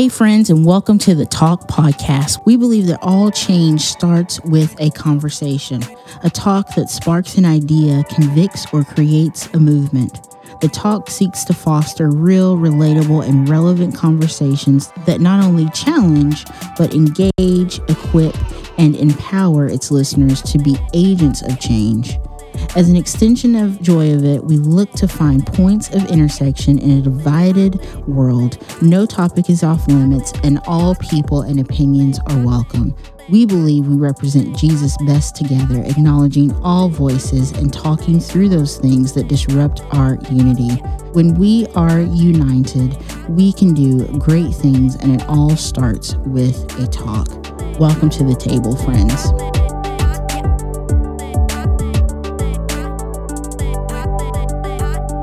Hey, friends, and welcome to the Talk Podcast. We believe that all change starts with a conversation, a talk that sparks an idea, convicts, or creates a movement. The talk seeks to foster real, relatable, and relevant conversations that not only challenge, but engage, equip, and empower its listeners to be agents of change. As an extension of Joy of It, we look to find points of intersection in a divided world. No topic is off limits, and all people and opinions are welcome. We believe we represent Jesus best together, acknowledging all voices and talking through those things that disrupt our unity. When we are united, we can do great things, and it all starts with a talk. Welcome to the table, friends.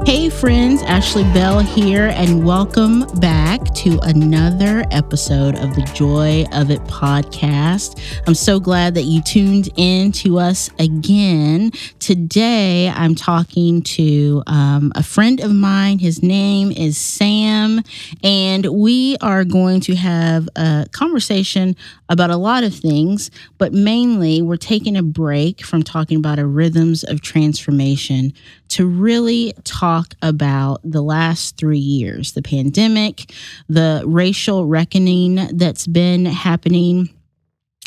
Hey, friends, Ashley Bell here, and welcome back to another episode of the Joy of It podcast. I'm so glad that you tuned in to us again. Today, I'm talking to um, a friend of mine. His name is Sam, and we are going to have a conversation about a lot of things, but mainly, we're taking a break from talking about a rhythms of transformation to really talk about the last three years the pandemic, the racial reckoning that's been happening.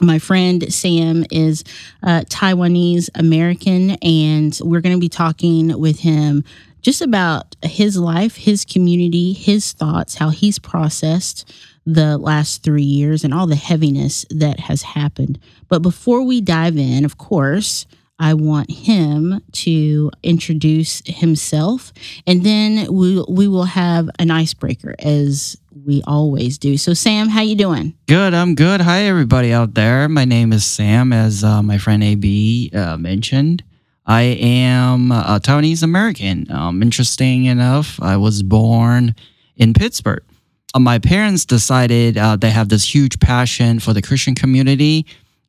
My friend Sam is uh, Taiwanese American, and we're going to be talking with him just about his life, his community, his thoughts, how he's processed the last three years, and all the heaviness that has happened. But before we dive in, of course, I want him to introduce himself, and then we we will have an icebreaker as we always do. So, Sam, how you doing? Good. I'm good. Hi, everybody out there. My name is Sam, as uh, my friend AB uh, mentioned. I am a Taiwanese American. Um, interesting enough, I was born in Pittsburgh. Uh, my parents decided uh, they have this huge passion for the Christian community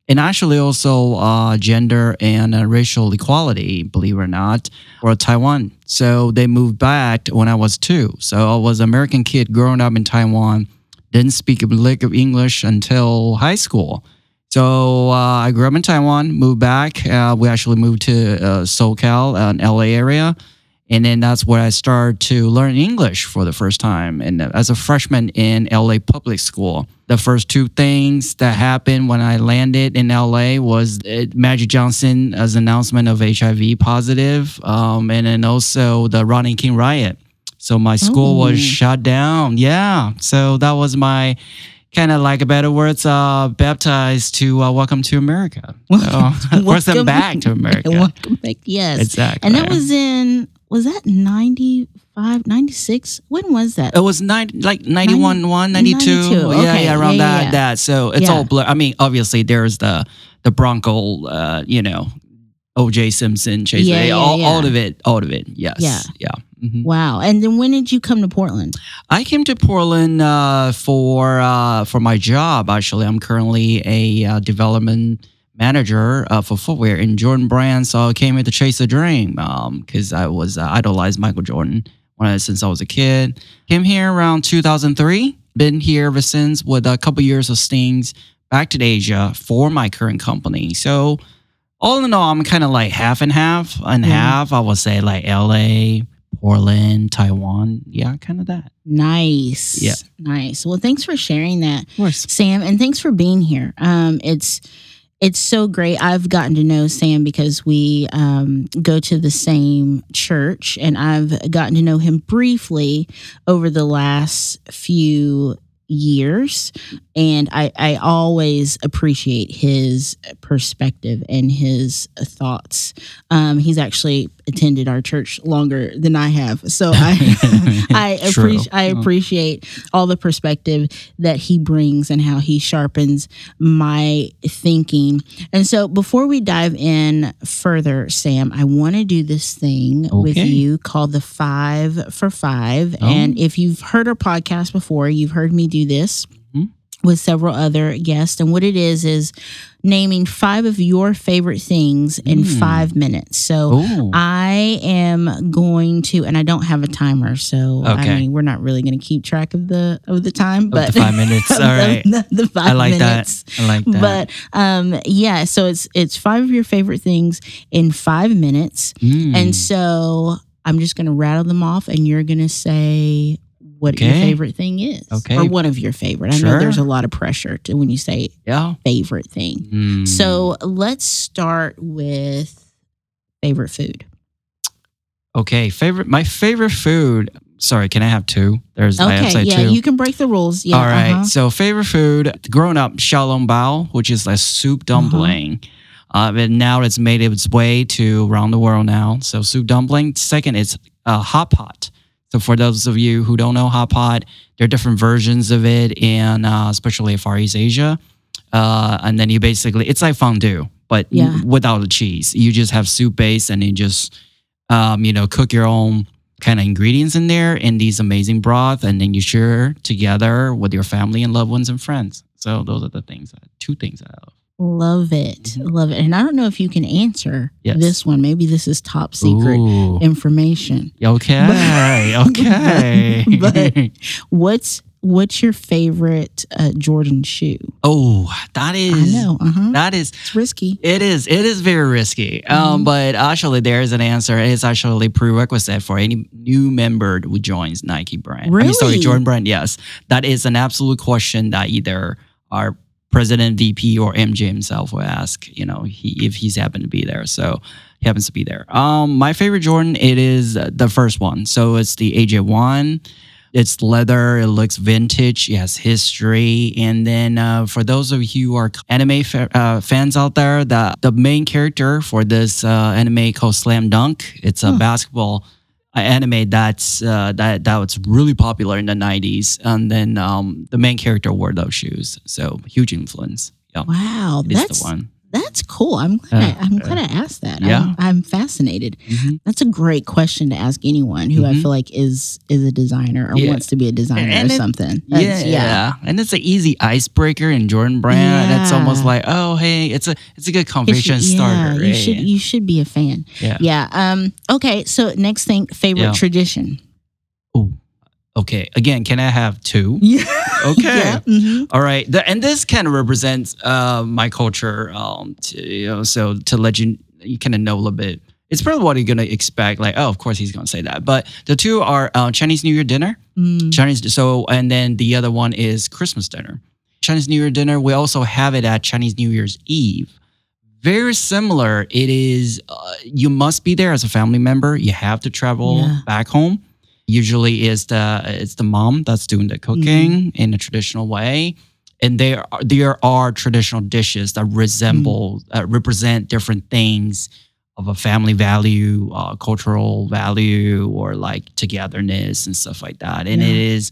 and actually also uh, gender and uh, racial equality, believe it or not, or Taiwan. So they moved back when I was two. So I was an American kid growing up in Taiwan, didn't speak a lick of English until high school. So uh, I grew up in Taiwan, moved back. Uh, we actually moved to uh, SoCal, an LA area. And then that's where I started to learn English for the first time. And as a freshman in LA public school, the first two things that happened when I landed in LA was uh, Magic Johnson's announcement of HIV positive, um, and then also the Rodney King riot. So my school Ooh. was shut down. Yeah. So that was my kind of like a better words, uh, baptized to uh, welcome to America. So, welcome back to America. Welcome back. Yes. Exactly. And that was in was that 95 96 when was that it was 90, like 91 90, 1 92, 92. Okay. yeah yeah around yeah, that yeah. that so it's yeah. all blur i mean obviously there's the the bronco uh you know oj simpson chase yeah, all, all of it all of it yes yeah yeah mm-hmm. Wow! And then when did you come to Portland? I came to Portland uh, for uh, for my job. Actually, I'm currently a uh, development manager uh, for footwear in Jordan Brand. So I came here to chase a dream because um, I was uh, idolized Michael Jordan when I, since I was a kid. Came here around 2003. Been here ever since with a couple years of stings back to Asia for my current company. So all in all, I'm kind of like half and half and mm. half. I would say like LA, Portland, Taiwan. Yeah, kind of that. Nice. Yeah. Nice. Well, thanks for sharing that, Sam, and thanks for being here. Um, it's it's so great. I've gotten to know Sam because we um, go to the same church, and I've gotten to know him briefly over the last few years and I, I always appreciate his perspective and his thoughts um, he's actually attended our church longer than i have so i I, appreciate I mm. appreciate all the perspective that he brings and how he sharpens my thinking and so before we dive in further sam i want to do this thing okay. with you called the five for five oh. and if you've heard our podcast before you've heard me do this mm-hmm. with several other guests. And what it is is naming five of your favorite things in Mm. five minutes. So Ooh. I am going to, and I don't have a timer, so I Okay. mean we're not really going to keep track of the of the time, but the five minutes. All the- the, the five I like minutes. that. I like that. But um, yeah, so it's it's five of your favorite things in five minutes, Mm. and so I'm just going to rattle them off, and you're going to say what your favorite thing is, Okay. or one of your favorite. I know there's a lot of pressure to when you say yeah. favorite thing. Mm. So let's start with favorite food. okay, favorite. My favorite food. Sorry, can I have two? There's I have to Okay, say yeah, two. you can break the rules. Yeah, All right. uh-huh. So favorite food, growing up, xiaolong bao, which is a soup Uh-huh. dumpling. uh but now it's made its way to around the world now. So soup dumpling. Second, it's uh, hot pot. So for those of you who don't know hot pot, there are different versions of it, in uh, especially Far East Asia. Uh, and then you basically, it's like fondue, but Yeah. without the cheese. You just have soup base, and you just, um, you know, cook your own kind of ingredients in there in these amazing broth, and then you share together with your family and loved ones and friends. So those are the things, two things I love. Love it. Mhm. Love it. And I don't know if you can answer Yes. this one. Maybe this is top secret Ooh. information. Okay. All right. Okay. But- What's what's your favorite uh, Jordan shoe? oh, that is. I know. Uh-huh. That is. It's risky. It is. It is very risky. Um, Mhm. but actually, there is an answer. It's actually prerequisite for any new member who joins Nike brand. I mean, sorry, Jordan brand. Yes, that is an absolute question that either our president, VP, or MJ himself will ask. You know, he, if he's happened to be there. So he happens to be there. Um, my favorite Jordan. It is the first one. So it's the AJ one. It's leather. It looks vintage. It has history. And then uh, for those of you who are anime fa- uh, fans out there, the the main character for this uh, anime called Slam Dunk. It's a Huh. basketball anime that's uh, that that was really popular in the '90s. And then um, the main character wore those shoes. So huge influence. Yeah, Wow, that's the one. That's cool. I'm glad Uh, I, I'm glad I asked that. yeah. I'm, I'm fascinated. Mhm. That's a great question to ask anyone who I Mhm. feel like is is a designer or Yeah. wants to be a designer And or it- something. Yeah, That's- yeah, and it's an easy icebreaker in Jordan brand. It's almost like, oh, hey, it's a it's a good It should- conversation starter. Yeah, you right? should you should be a fan. yeah. Yeah. Um. Okay. So next thing, favorite Yeah. tradition. Oh, okay. Again, can I have two? Yeah. Okay. yeah. mhm. All right. The, and this kind of represents uh, my culture. Um, to, you know, so to let you, you kind of know a little bit. It's probably what you're gonna expect. Like, oh, of course he's gonna say that. But the two are uh, Chinese New Year dinner. Mm. Chinese. So, and then the other one is Christmas dinner. Chinese New Year dinner. We also have it at Chinese New Year's Eve. Very similar. It is. Uh, you must be there as a family member. You have to travel Yeah. back home. Usually, is the it's the mom that's doing the cooking in a traditional way, and there are, there are traditional dishes that resemble uh, represent different things of a family value, uh, cultural value, or like togetherness and stuff like that. And it Yeah. is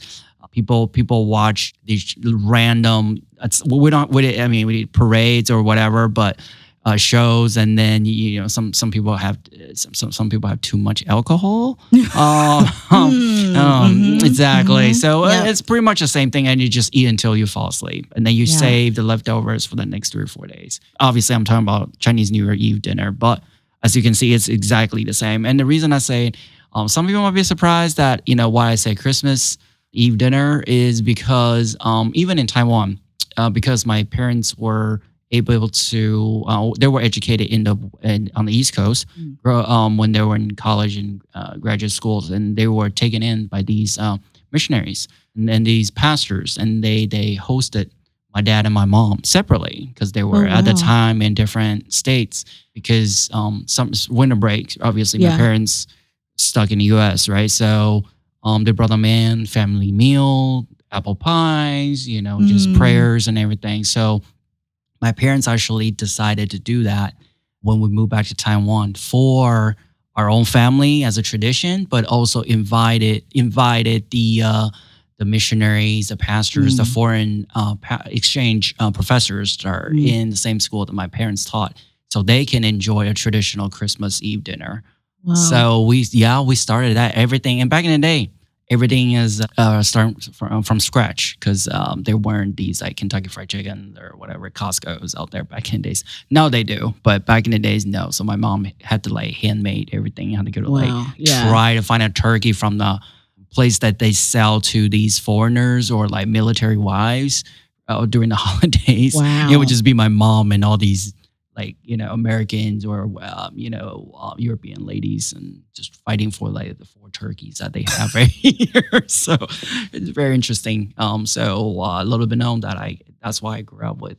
people people watch these random. It's, well, we don't. We, I mean, we need parades or whatever, but uh, shows, and then you know some some people have some some, some people have too much alcohol. um, Mm, um, mhm, exactly. mhm. So uh, Yeah. it's pretty much the same thing, and you just eat until you fall asleep, and then you Yeah. save the leftovers for the next three or four days. Obviously, I'm talking about Chinese New Year Eve dinner, but as you can see, it's exactly the same. And the reason I say, um, some people might be surprised that you know why I say Christmas Eve dinner is because um, even in Taiwan, uh, because my parents were able to, uh, they were educated in the in, on the East Coast Mm. um, when they were in college and uh, graduate schools, and they were taken in by these uh, missionaries and, and these pastors, and they they hosted my dad and my mom separately because they were Oh, at the time in different states because um, some winter break. Obviously, Yeah. my parents stuck in the U.S. right, so um, they brought them in family meal, apple pies, you know, just Mm. prayers and everything. So my parents actually decided to do that when we moved back to Taiwan for our own family as a tradition, but also invited invited the uh, the missionaries, the pastors, the Mm. foreign uh, pa- exchange uh, professors that are Mm. in the same school that my parents taught, so they can enjoy a traditional Christmas Eve dinner. Wow. So we yeah we started that everything, and back in the day, everything is uh, starting from, from scratch because um, there weren't these like Kentucky Fried Chicken or whatever Costco's out there back in the days. Now they do, but back in the days, no. So my mom had to like handmade everything. Had to go to Wow, like yeah. try to find a turkey from the place that they sell to these foreigners or like military wives uh, during the holidays. Wow. It would just be my mom and all these like you know Americans or um, you know uh, European ladies and just fighting for like the four turkeys that they have right here. So it's very interesting. Um, so uh, a little bit known that I that's why I grew up with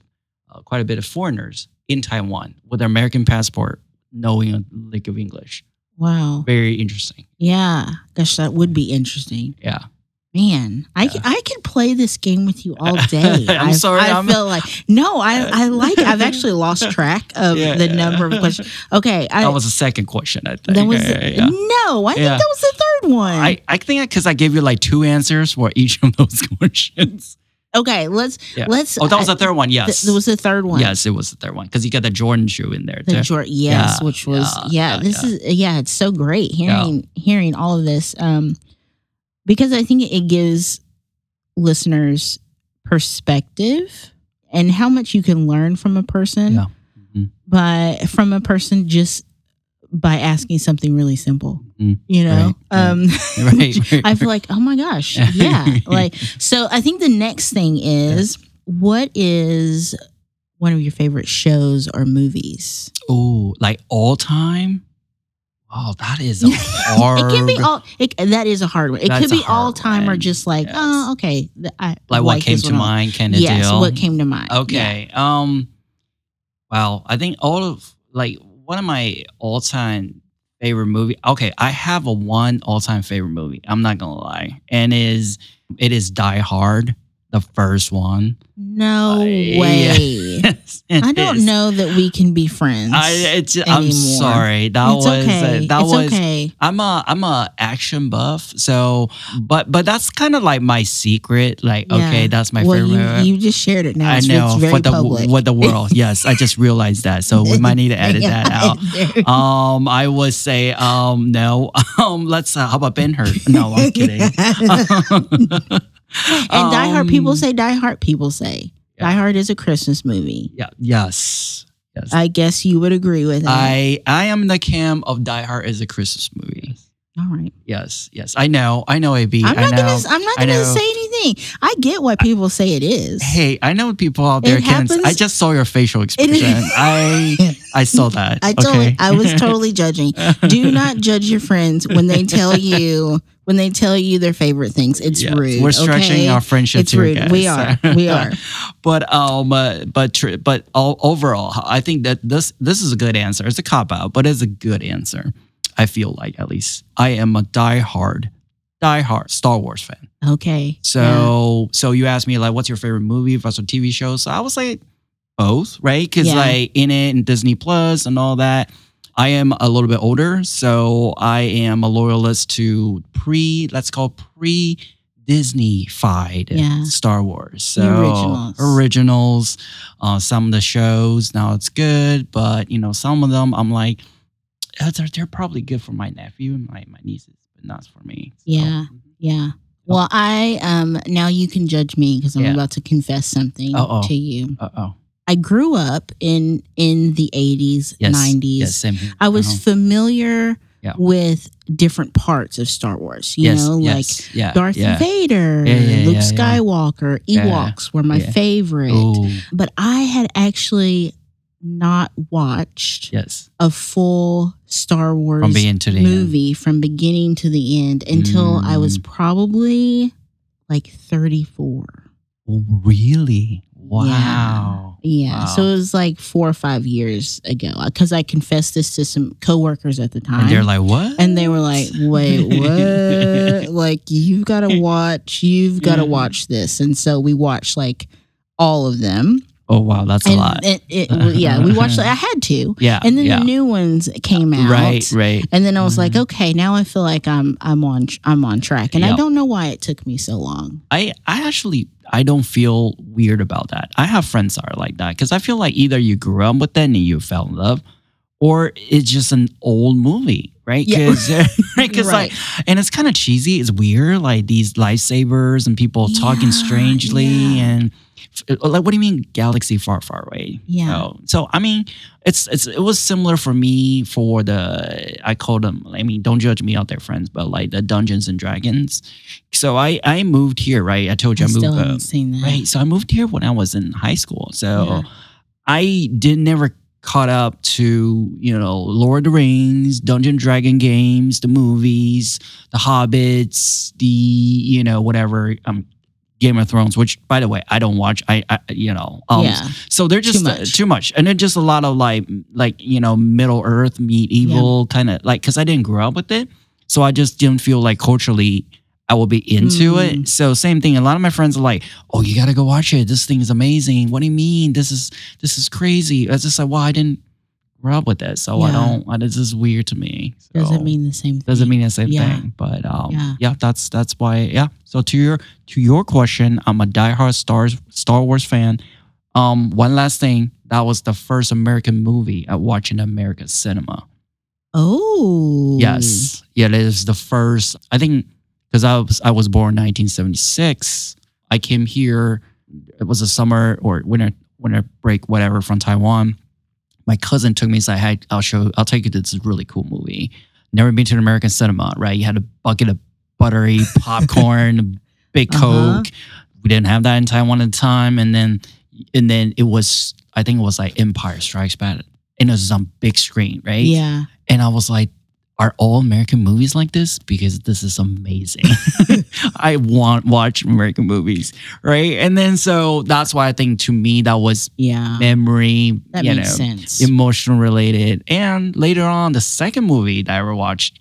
uh, quite a bit of foreigners in Taiwan with their American passport, knowing a lick of English. Wow. Very interesting. Yeah. Gosh, that would be interesting. Yeah. Man, I, Yeah. I could play this game with you all day. I'm I, sorry, I I'm- feel like no, I I like. I've actually lost track of Yeah. the number of questions. Okay, I, That was the second question, I think. that was Yeah, no. I think that was the third one. I, I think because I gave you like two answers for each of those questions. okay, let's Yeah. let's. Oh, that was the third one. th- Yes. That was the third one. Yes, it was the third one because you got the Jordan shoe in there The too. Jor- yes, Yeah, which was yeah, yeah, this is yeah, it's so great hearing hearing all of this. Um because I think it gives listeners perspective and how much you can learn from a person Yeah. Mhm. by from a person just by asking something really simple. Mhm. You know? Right. Um Right, right, I feel like, oh my gosh, yeah. like so I think the next thing is what is one of your favorite shows or movies? Oh, like all time? Oh, that is a hard. It can be all. It, that is a hard one. It That's could be all time or just like, Yes. oh, okay. I like what came to one. mind kind of Yes, deal. what came to mind. Yeah. Okay. Um. Wow. I think all of like one of my all time favorite movie. Okay, I have a one all time favorite movie. I'm not gonna lie, and is it is Die Hard, the first one. No way. Yes, I don't is. know that we can be friends. I it's I'm sorry. That it's was okay. uh, that it's was okay. I'm a I'm a action buff, so but but that's kind of like my secret. Like Yeah. okay, that's my well, favorite. you, you just shared it now. I It's, know it's very for the public. with the world. Yes, I just realized that. So we might need to edit that out. out. Um, I would say um no. Um, let's uh, how about Ben Hur? No, I'm kidding. And Die Hard, people Um, say Die Hard, people say Yeah. Die Hard is a Christmas movie. Yeah. Yes. Yes. I guess you would agree with that. I I am the cam of Die Hard is a Christmas movie. All right. Yes. Yes. I know. I know. Ab. I'm I not know. gonna. I'm not gonna say anything. I get why people say it is. Hey, I know people out there It can. happens- I just saw your facial expression. I I saw that. I totally. I was totally judging. Do not judge your friends when they tell you when they tell you their favorite things. It's Yes, rude. We're stretching okay? our friendship It's rude. guys. We are. We are. but um, uh, but tr- but all, overall, I think that this this is a good answer. It's a cop out, but it's a good answer. I feel like at least I am a diehard, diehard Star Wars fan. Okay. So so you asked me like, what's your favorite movie versus TV show? So I would say both, right? Because Yeah. like in it and Disney Plus and all that. I am a little bit older, so I am a loyalist to pre, let's call pre Disney-fied Yeah. Star Wars. So The originals. originals, uh, some of the shows. Now it's good, but you know, some of them I'm like, "Uh, they're, they're probably good for my nephew and my, my nieces, but not for me. So, Yeah. Yeah. Well, I um now you can judge me because I'm Yeah. about to confess something Uh-oh. to you. Uh oh. I grew up in in the 80s, Yes. 90s. Yes. Same here. I was Uh-huh. familiar Yeah. with different parts of Star Wars. You yes. know, like yes. yeah. Darth yeah. Vader, Luke. Skywalker. Ewoks were my favorite. Ooh, But I had actually not watched yes. a full Star Wars From the end. movie from beginning to the end until I was Mm. probably like 34. Oh, really? Wow. Yeah. Wow. So it was like four or five years ago because I confessed this to some coworkers at the time. And they're like, what? And they were like, wait, what? like, you've got to watch, you've got to watch this. And so we watched like all of them. oh, wow. That's and a lot. It, it, yeah, we watched, I had to. yeah. And then yeah. the new ones came out. Right. Right. And then I was like, Mhm. okay, now I feel like I'm I'm on I'm on track, and I don't know why it took me so long. I, I actually I don't feel weird about that. I have friends that are like that because I feel like either you grew up with it and you fell in love, or it's just an old movie, right? Yeah. Because Right. like, and it's kind of cheesy. It's weird, like these lightsabers and people talking strangely, yeah. and like, what do you mean, galaxy far, far away? Yeah. So, so I mean, it's it's it was similar for me for the I called them. I mean, don't judge me out there, friends, but like the Dungeons and Dragons. So I I moved here, right? I told you I I, still moved. uh, haven't seen that. Right. So I moved here when I was in high school. So Yeah. I did never caught up to, you know, Lord of the Rings, Dungeon Dragon games, the movies, the Hobbits, the, you know, whatever, um, Game of Thrones, which by the way, I don't watch. I, I you know, um, yeah. so they're just Too uh, much. too much, and then just a lot of like, like you know, Middle Earth meet evil kind of like because I didn't grow up with it, so I just didn't feel like culturally I will be into Mm. it. So same thing. A lot of my friends are like, "Oh, you got to go watch it. This thing is amazing. What do you mean? This is this is crazy." I was just like, "Well, I didn't grow up with it, so I don't. I, this is weird to me." So Doesn't mean the same thing. doesn't mean the same Yeah. thing. But um, Yeah. yeah. that's that's why. Yeah. So to your to your question, I'm a diehard Star Star Wars fan. Um, one last thing, that was the first American movie I watched in American cinema. Oh. Yes, yeah, it is the first. I think because I was I was born 1976. I came here. It was a summer or winter winter break, whatever, from Taiwan. My cousin took me and said, "Hey, I'll show. I'll take you to this really cool movie. Never been to an American cinema, right? You had a bucket of buttery popcorn, a big Uh-huh. Coke. We didn't have that in Taiwan at the time, and then and then it was I think it was like Empire Strikes Back, and it was on big screen, right? Yeah. And I was like, are all American movies like this? Because this is amazing. I want watch American movies, right? And then so that's why I think to me that was Yeah. memory, that you makes know, sense. emotional related. And later on, the second movie that I ever watched,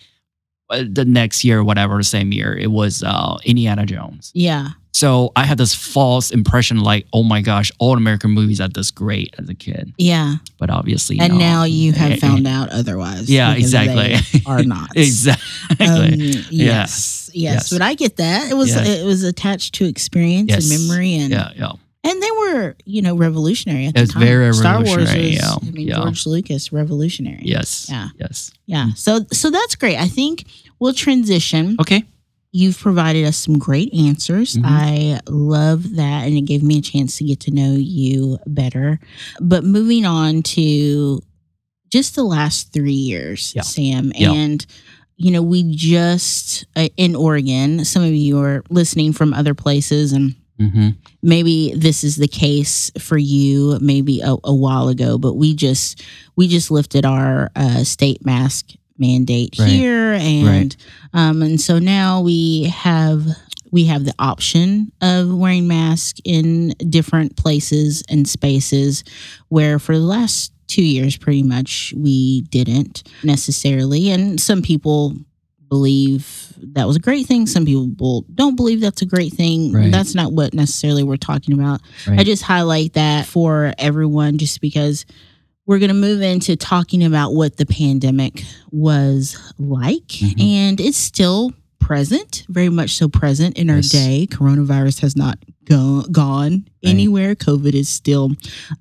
the next year, whatever, the same year, it was uh, Indiana Jones. yeah. So I had this false impression, like, oh my gosh, all American movies are this great as a kid. Yeah. But obviously, And no. now you have found out otherwise. Yeah, exactly. Are not. exactly. Um, yes, yes, Yes. but I get that. It was it was attached to experience Yes. and memory, and yeah, yeah. And they were you know revolutionary at the time. very Star Wars was, yeah, I mean, yeah. George Lucas, revolutionary. Yes. Yeah. Yes. yeah. So so that's great. I think we'll transition. Okay. You've provided us some great answers. Mhm. I love that, and it gave me a chance to get to know you better. But moving on to just the last three years, Yeah. Sam, and you know, we just uh, in Oregon. Some of you are listening from other places, and Mm-hmm. maybe this is the case for you. Maybe a, a while ago, but we just we just lifted our uh, state mask mandate Right. here, and um, and so now we have we have the option of wearing masks in different places and spaces where for the last two years pretty much we didn't necessarily and some people believe that was a great thing some people don't believe that's a great thing Right. that's not what necessarily we're talking about i just highlight that for everyone just because we're going to move into talking about what the pandemic was like Mhm. and it's still present very much so present in our Yes. day coronavirus has not go- gone Right. anywhere covid is still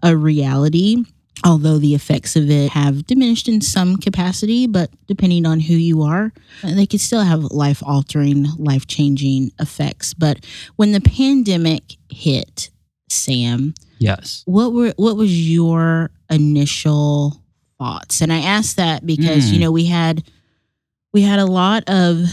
a reality although the effects of it have diminished in some capacity but depending on who you are they could still have life altering life changing effects but when the pandemic hit sam Yes. what were what was your initial thoughts and i asked that because Mm. you know we had we had a lot of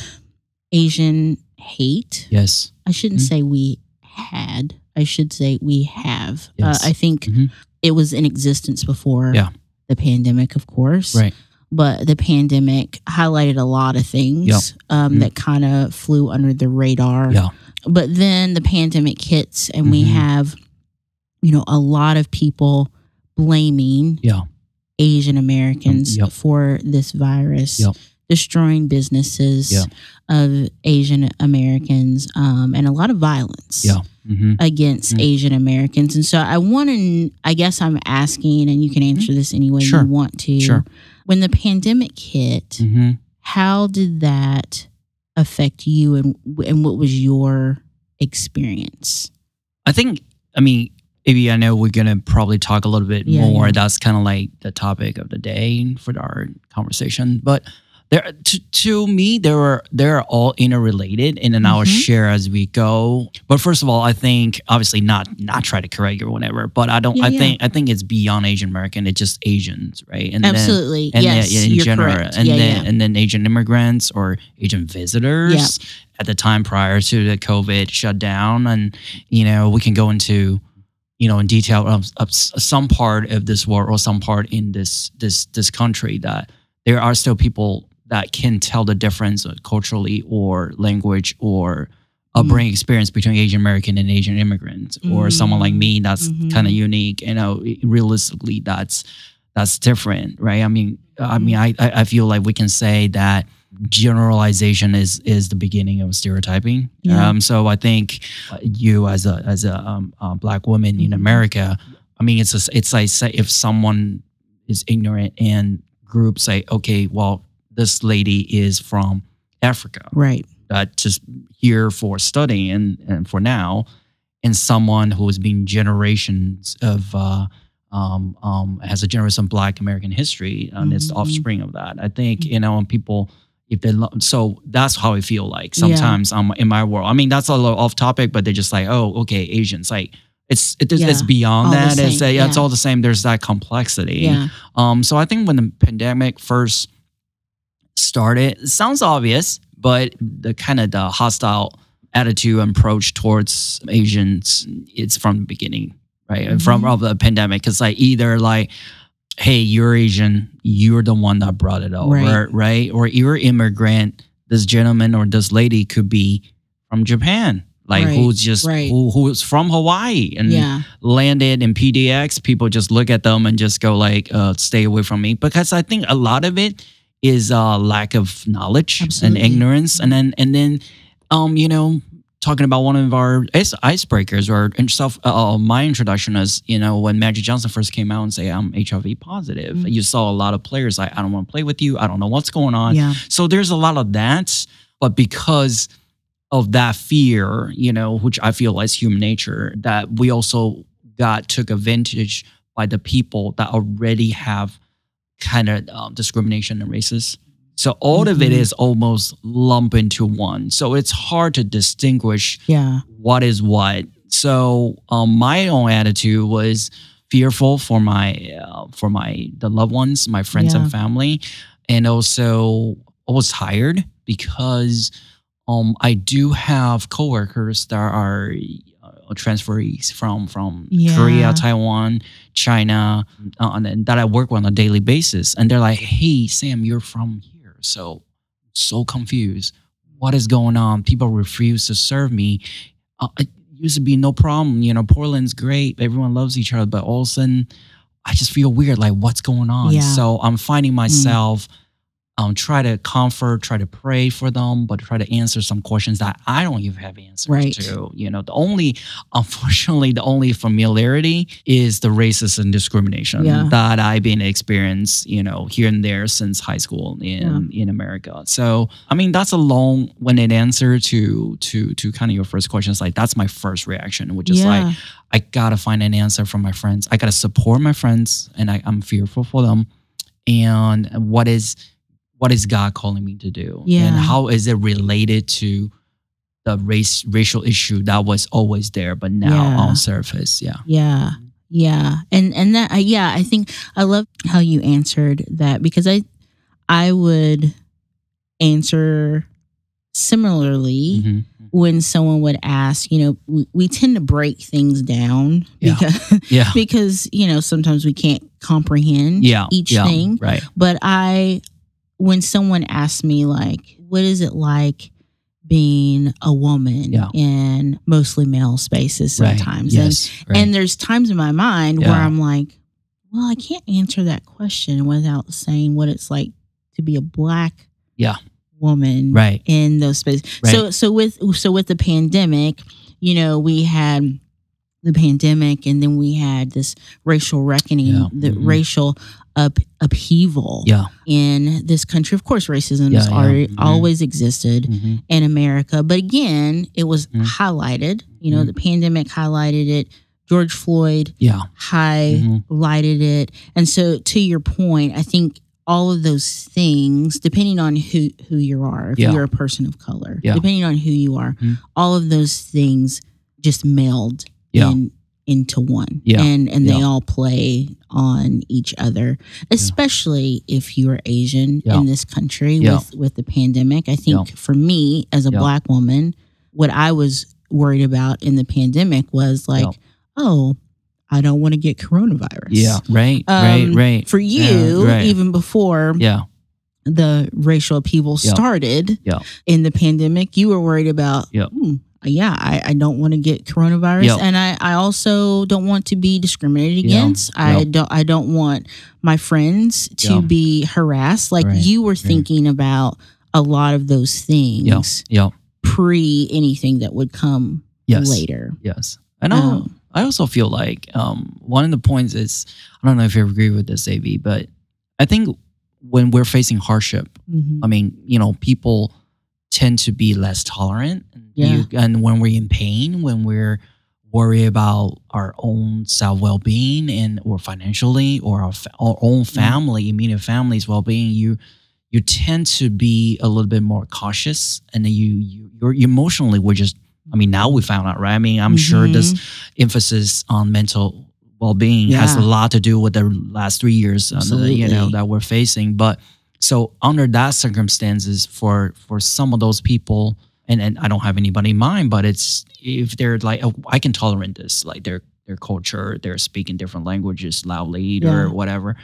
asian hate Yes. i shouldn't Mhm. say we had i should say we have Yes. uh, i think Mhm. It was in existence before Yeah. the pandemic of course Right. but the pandemic highlighted a lot of things Yeah. um, Mhm. that kind of flew under the radar Yeah. but then the pandemic hits and we Mhm. have you know a lot of people blaming Yeah. asian americans Um, yep. for this virus Yep. destroying businesses Yeah. of asian americans um, and a lot of violence Yeah. Mm-hmm. against Mm. asian americans and so i want to i guess i'm asking and you can answer this any way Sure. you want to Sure. when the pandemic hit Mm-hmm. how did that affect you and and what was your experience I think. I mean, maybe I know we're gonna probably talk a little bit Yeah, more. yeah. That's kind of like the topic of the day for our conversation. But there, to, to me, they were they're all interrelated, and then I'll Mhm. share as we go. But first of all, I think obviously not not try to correct you or whatever. But I don't. Yeah, I yeah. think I think it's beyond Asian American. It's just Asians, right? And then- Absolutely. and yes, then, in you're general, correct. and yeah, then yeah. and then Asian immigrants or Asian visitors at the time prior to the COVID shutdown, and you know we can go into you know in detail of, of some part of this world or some part in this this this country that there are still people that can tell the difference culturally or language or upbringing experience between Asian American and Asian immigrants or someone like me that's Mhm. kind of unique. You know, realistically, that's that's different, right? I mean, I mean, I I I feel like we can say that generalization is is the beginning of stereotyping. Yeah. Um, so I think uh, you as a as a um, uh, black woman in Mhm. America, I mean, it's a, it's like say if someone is ignorant and groups say, okay, well, this lady is from Africa, right. that just here for studying and, and for now, and someone who has been generations of uh, um, um, has a generation of Black American history and it's the Mhm. offspring of that. I think you know, when people if they lo- so that's how I feel like Yeah. sometimes um in my world. I mean, that's a little off topic, but they're just like, oh, okay, Asians like. It's it, Yeah. it's beyond All that. It's uh, yeah, it's all the same. There's that complexity. Yeah. Um, so I think when the pandemic first started, it sounds obvious, but the kind of the hostile attitude and approach towards Asians, it's from the beginning, right? And From of the pandemic, because like either like, hey, you're Asian, you're the one that brought it over, Right. right? Or you're immigrant. This gentleman or this lady could be from Japan. Like Right, who's just right. who who's from Hawaii and yeah. landed in PDX, people just look at them and just go like, uh, "Stay away from me," because I think a lot of it is uh, lack of knowledge Absolutely. and ignorance, and then and then, um, you know, talking about one of our ice, icebreakers or self, uh, uh, my introduction is, you know, when Magic Johnson first came out and say I'm HIV positive, Mhm. you saw a lot of players like, I don't want to play with you, I don't know what's going on, Yeah. so there's a lot of that, but because of that fear, you know, which I feel is human nature, that we also got took advantage by the people that already have kind of um, discrimination and racist. So all of it Mhm. is almost lumped into one. So it's hard to distinguish Yeah. what is what. So um, my own attitude was fearful for my uh, for my the loved ones, my friends Yeah. and family, and also I was tired because um, I do have coworkers that are transferees from from Yeah. Korea, Taiwan, China, uh, and that I work with on a daily basis, and they're like, "Hey, Sam, you're from here, so so confused. What is going on? People refuse to serve me. Uh, it used to be no problem. You know, Portland's great. Everyone loves each other, but all of a sudden, I just feel weird. Like, what's going on? Yeah. Mm. So I'm finding myself um, try to comfort, try to pray for them, but try to answer some questions that I don't even have answers Right. to. You know, the only, unfortunately, the only familiarity is the racism and discrimination Yeah. that I've been experienced, you know, here and there since high school in in America. So, I mean, that's a long-winded answer to to to kind of your first question. It's like that's my first reaction, which is yeah. like I gotta find an answer from my friends. I gotta support my friends, and I, I'm fearful for them. And what is what is God calling me to do? Yeah. And how is it related to the race racial issue that was always there, but now Yeah. on surface? Yeah. Yeah. Yeah. And and that yeah, I think I love how you answered that because I I would answer similarly Mhm. when someone would ask, you know, we, we tend to break things down Yeah. because Yeah. because, you know, sometimes we can't comprehend Yeah. each yeah, thing. Right. But I when someone asks me like, what is it like being a woman Yeah. in mostly male spaces Right. sometimes? And Yes. right. and there's times in my mind where I'm like, well, I can't answer that question without saying what it's like to be a black Yeah. woman right. in those spaces. Right. So so with so with the pandemic, you know, we had the pandemic and then we had this racial reckoning, Yeah. the Mhm. racial up upheaval Yeah. in this country. Of course, racism has Yeah, yeah. already Mhm. always existed Mhm. in America. But again, it was Mhm. highlighted. You know, the pandemic highlighted it George Floyd Yeah. highlighted it. And so to your point, I think all of those things, depending on who who you are, if you're a person of color, depending on who you are, Mhm. all of those things just meld Yeah. in into one. Yeah. And and they Yeah. all play on each other, especially if you're Asian Yeah. in this country Yeah. with with the pandemic. I think Yeah. for me as a Yeah. black woman, what I was worried about in the pandemic was like, Yeah. oh, I don't want to get coronavirus. Yeah. Right. Um, right. Right. For Yeah, you, right. even before Yeah. the racial upheaval Yeah. started Yeah. in the pandemic, you were worried about, Yeah. "Hmm, yeah, I, I don't want to get coronavirus. Yeah. And I, I also don't want to be discriminated against. I Yeah. don't I don't want my friends to be harassed. Like Right. you were thinking about a lot of those things Yeah. pre anything that would come Yes. later. Yes. And I, Um, I also feel like um, one of the points is I don't know if you agree with this, AB, but I think when we're facing hardship, mhm. I mean, you know, people tend to be less tolerant. Yeah. You, and when we're in pain, when we're worried about our own self well being and or financially or our, our own family, immediate family's well being, you you tend to be a little bit more cautious, and then you you you're emotionally we're just. I mean, now we found out, right? I mean, I'm sure this emphasis on mental well-being has a lot to do with the last three years uh, you know that we're facing but so under that circumstances for for some of those people and and i don't have anybody in mind but it's if they're like oh, i can tolerate this like their their culture they're speaking different languages loudly Yeah. or whatever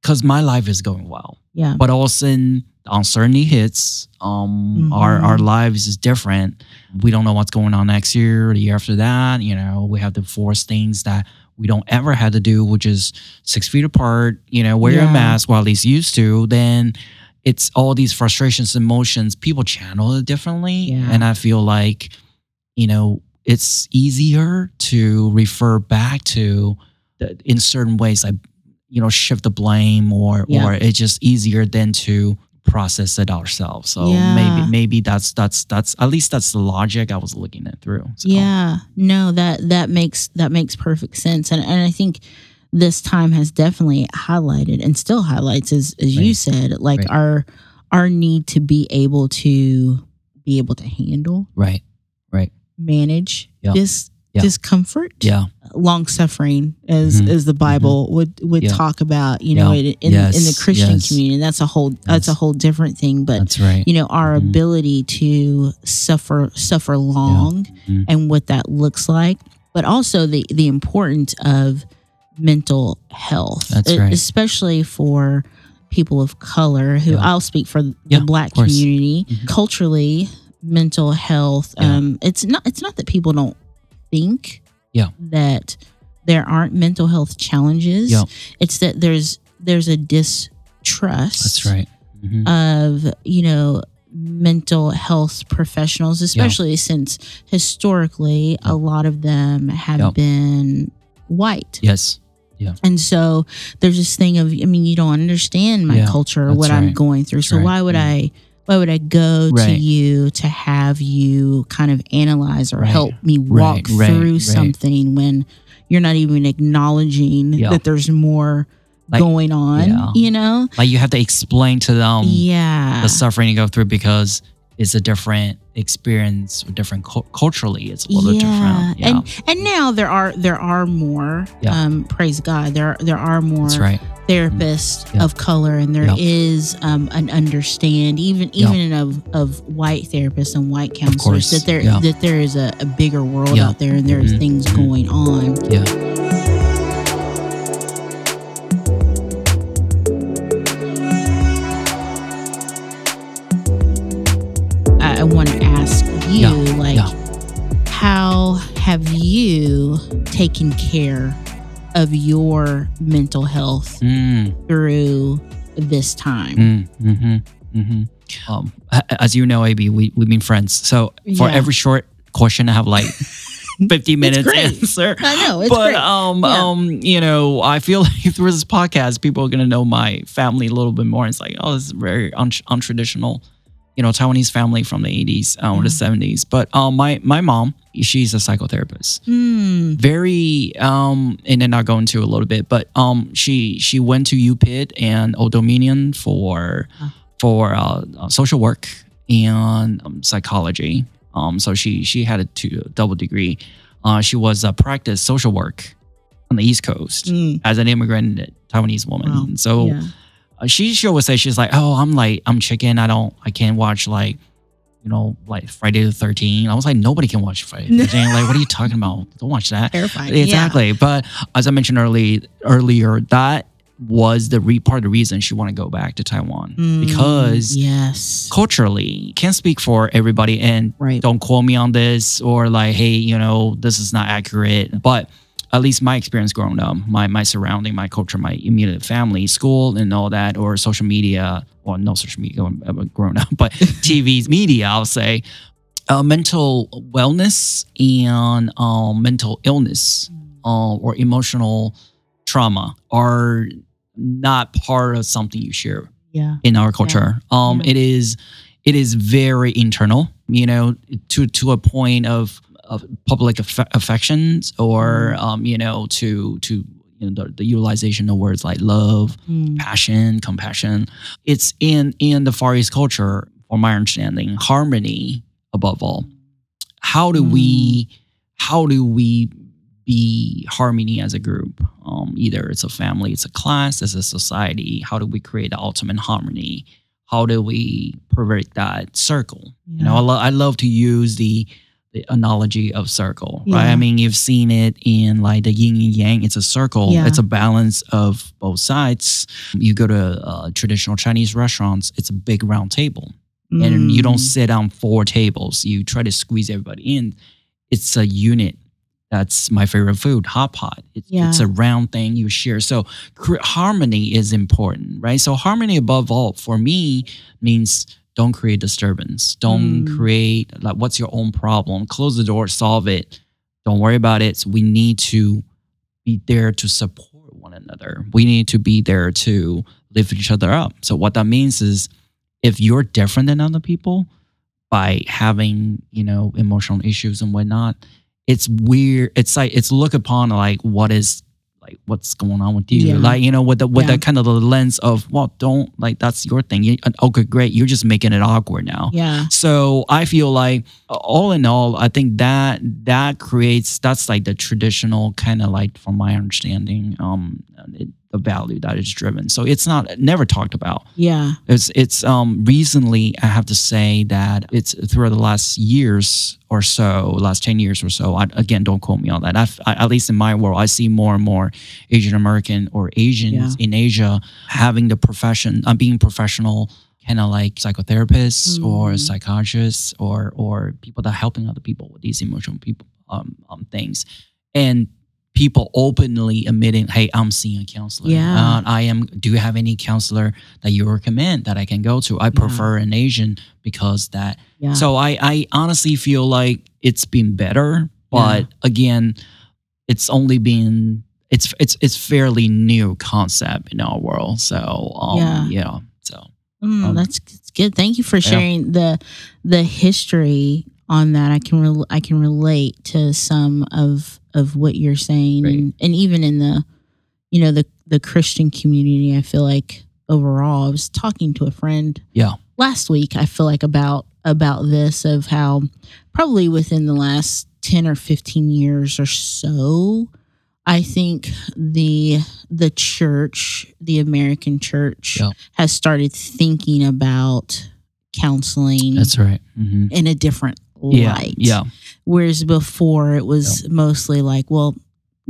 because my life is going well Yeah. but all of a sudden uncertainty hits um our Mhm. our lives is different we don't know what's going on next year or the year after that you know we have to force things that we don't ever have to do which is six feet apart you know wear Yeah. a mask while he's used to then it's all these frustrations and emotions people channel it differently Yeah. and i feel like you know it's easier to refer back to the, in certain ways like you know shift the blame or Yeah. or it's just easier than to process it ourselves so Yeah. maybe maybe that's that's that's at least that's the logic i was looking at through so, Yeah, no that that makes that makes perfect sense, and and I think this time has definitely highlighted and still highlights, as as you said, like Right. our our need to be able to be able to handle, right Right. manage Yeah. this Yeah. discomfort, yeah long suffering, as Mhm. as the Bible would would Yeah. talk about, you know, in in, in the Christian Yes. community. And that's a whole that's a whole different thing, but that's right you know our Mhm. ability to suffer suffer long Mhm. and what that looks like but also the the importance of mental health That's right. especially for people of color who Yeah. I'll speak for the Yeah, black community Mhm. culturally mental health Yeah. um it's not it's not that people don't think Yeah. that there aren't mental health challenges Yeah. it's that there's there's a distrust that's right Mhm. of you know mental health professionals especially since historically a lot of them have Yeah. been white yes and so there's this thing of i mean you don't understand my Yeah, culture or what i'm going through That's so right. why would Yeah. i why would i go to you to have you kind of analyze or Right. help me walk Right, right, through right. something when you're not even acknowledging Yeah. that there's more Like- going on Yeah. you know like you have to explain to them yeah the suffering you go through because it's a different experience, different cu- culturally. It's a little different. Yeah, and and now there are there are more. Yeah. Um, praise God, there there are more that's right. therapists Yeah. of color, and there Yeah. is um, an understand even Yeah. even of of white therapists and white counselors that there Yeah. that there is a, a bigger world Yeah. out there, and there's Mhm. things going on. Yeah, have you taken care of your mental health mm, through this time? mm, mm-hmm, mm-hmm. Um, as you know, AB, we we've been friends. So for Yeah. every short question, I have like fifty minutes answer. I know but great. um Yeah. um you know I feel like through this podcast people are gonna know my family a little bit more. It's like oh this is very un- untraditional you know Taiwanese family from the 80s uh, or the 70s. But um, my my mom, she's a psychotherapist. Mm. Very um, and then I'll go into a little bit, but um, she she went to UPitt and Old Dominion for Oh. for uh, uh, social work and um, psychology. Um, so she she had a two double degree. Uh, she was a practice social work on the East Coast Mm. as an immigrant Taiwanese woman. Wow. So Yeah. Uh, she she always say she's like, oh, I'm like I'm chicken. I don't I can't watch like you know like Friday the Thirteenth. I was like, nobody can watch Friday the Thirteenth. like, what are you talking about? Don't watch that. Terrifying. Exactly. But as I mentioned early earlier, that was the re- part of the reason she wanted to go back to Taiwan Mm, because yes. culturally can't speak for everybody and Right. don't quote me on this or like hey you know this is not accurate but at least my experience growing up my my surrounding my culture my immediate family school and all that or social media or no social media uh, growing up but tv's media i'll say uh, mental wellness and um, mental illness uh, or emotional trauma are not part of something you share Yeah. in our culture. Um, Yeah. it is it is very internal, you know, to to a point of of public aff- affections or Mm. um, you know to to you know the, the utilization of words like love, Mm. passion, compassion. It's in in the Far East culture, from my understanding, harmony above all. How do we how do we be harmony as a group? Um, either it's a family, it's a class, it's a society. How do we create the ultimate harmony? How do we pervert that circle? You know, I, lo- I love to use the analogy of circle, right? I mean, you've seen it in like the yin and yang. It's a circle. Yeah. It's a balance of both sides. You go to uh, traditional Chinese restaurants. It's a big round table and you don't Mm. sit on four tables. You try to squeeze everybody in. It's a unit. That's my favorite food, hot pot. It's, it's a round thing you share. So cre- harmony is important, right? So harmony above all for me means don't create disturbance. Don't Mm. create like what's your own problem. Close the door, solve it. Don't worry about it. So we need to be there to support one another. We need to be there to lift each other up. So what that means is if you're different than other people by having, you know, emotional issues and whatnot, it's weird. It's like it's looked upon like what is like what's going on with you. Yeah. Like, you know, with the with Yeah. that kind of the lens of, well, don't like that's your thing. You, okay, great. You're just making it awkward now. Yeah. So I feel like all in all, I think that that creates that's like the traditional kind of like from my understanding, um, it, the value that is driven. So it's not never talked about. Yeah. It's it's um recently I have to say that it's throughout the last years or so, last ten years or so. I, again, don't quote me on that. I've, I, at least in my world, I see more and more Asian American or Asians in Asia having the profession, uh, being professional, kind of like psychotherapists or Mm. psychiatrists or or people that are helping other people with these emotional people um, um things, and people openly admitting, "Hey, I'm seeing a counselor. Yeah. Uh, I am. Do you have any counselor that you recommend that I can go to? I prefer an Asian because that. Yeah. So I I honestly feel like it's been better, but again, it's only been it's it's it's fairly new concept in our world. So um, Yeah. yeah. So Mm, Um, that's, that's good. Thank you for sharing the the history on that. I can rel I can relate to some of of what you're saying, Right. and and even in the you know the the Christian community, I feel like overall, I was talking to a friend yeah. last week. I feel like about about this of how probably within the last ten or fifteen years or so. I think the the church, the American church, Yeah. has started thinking about counseling That's right. mm-hmm. in a different Yeah. light. Yeah. Whereas before it was mostly like, well,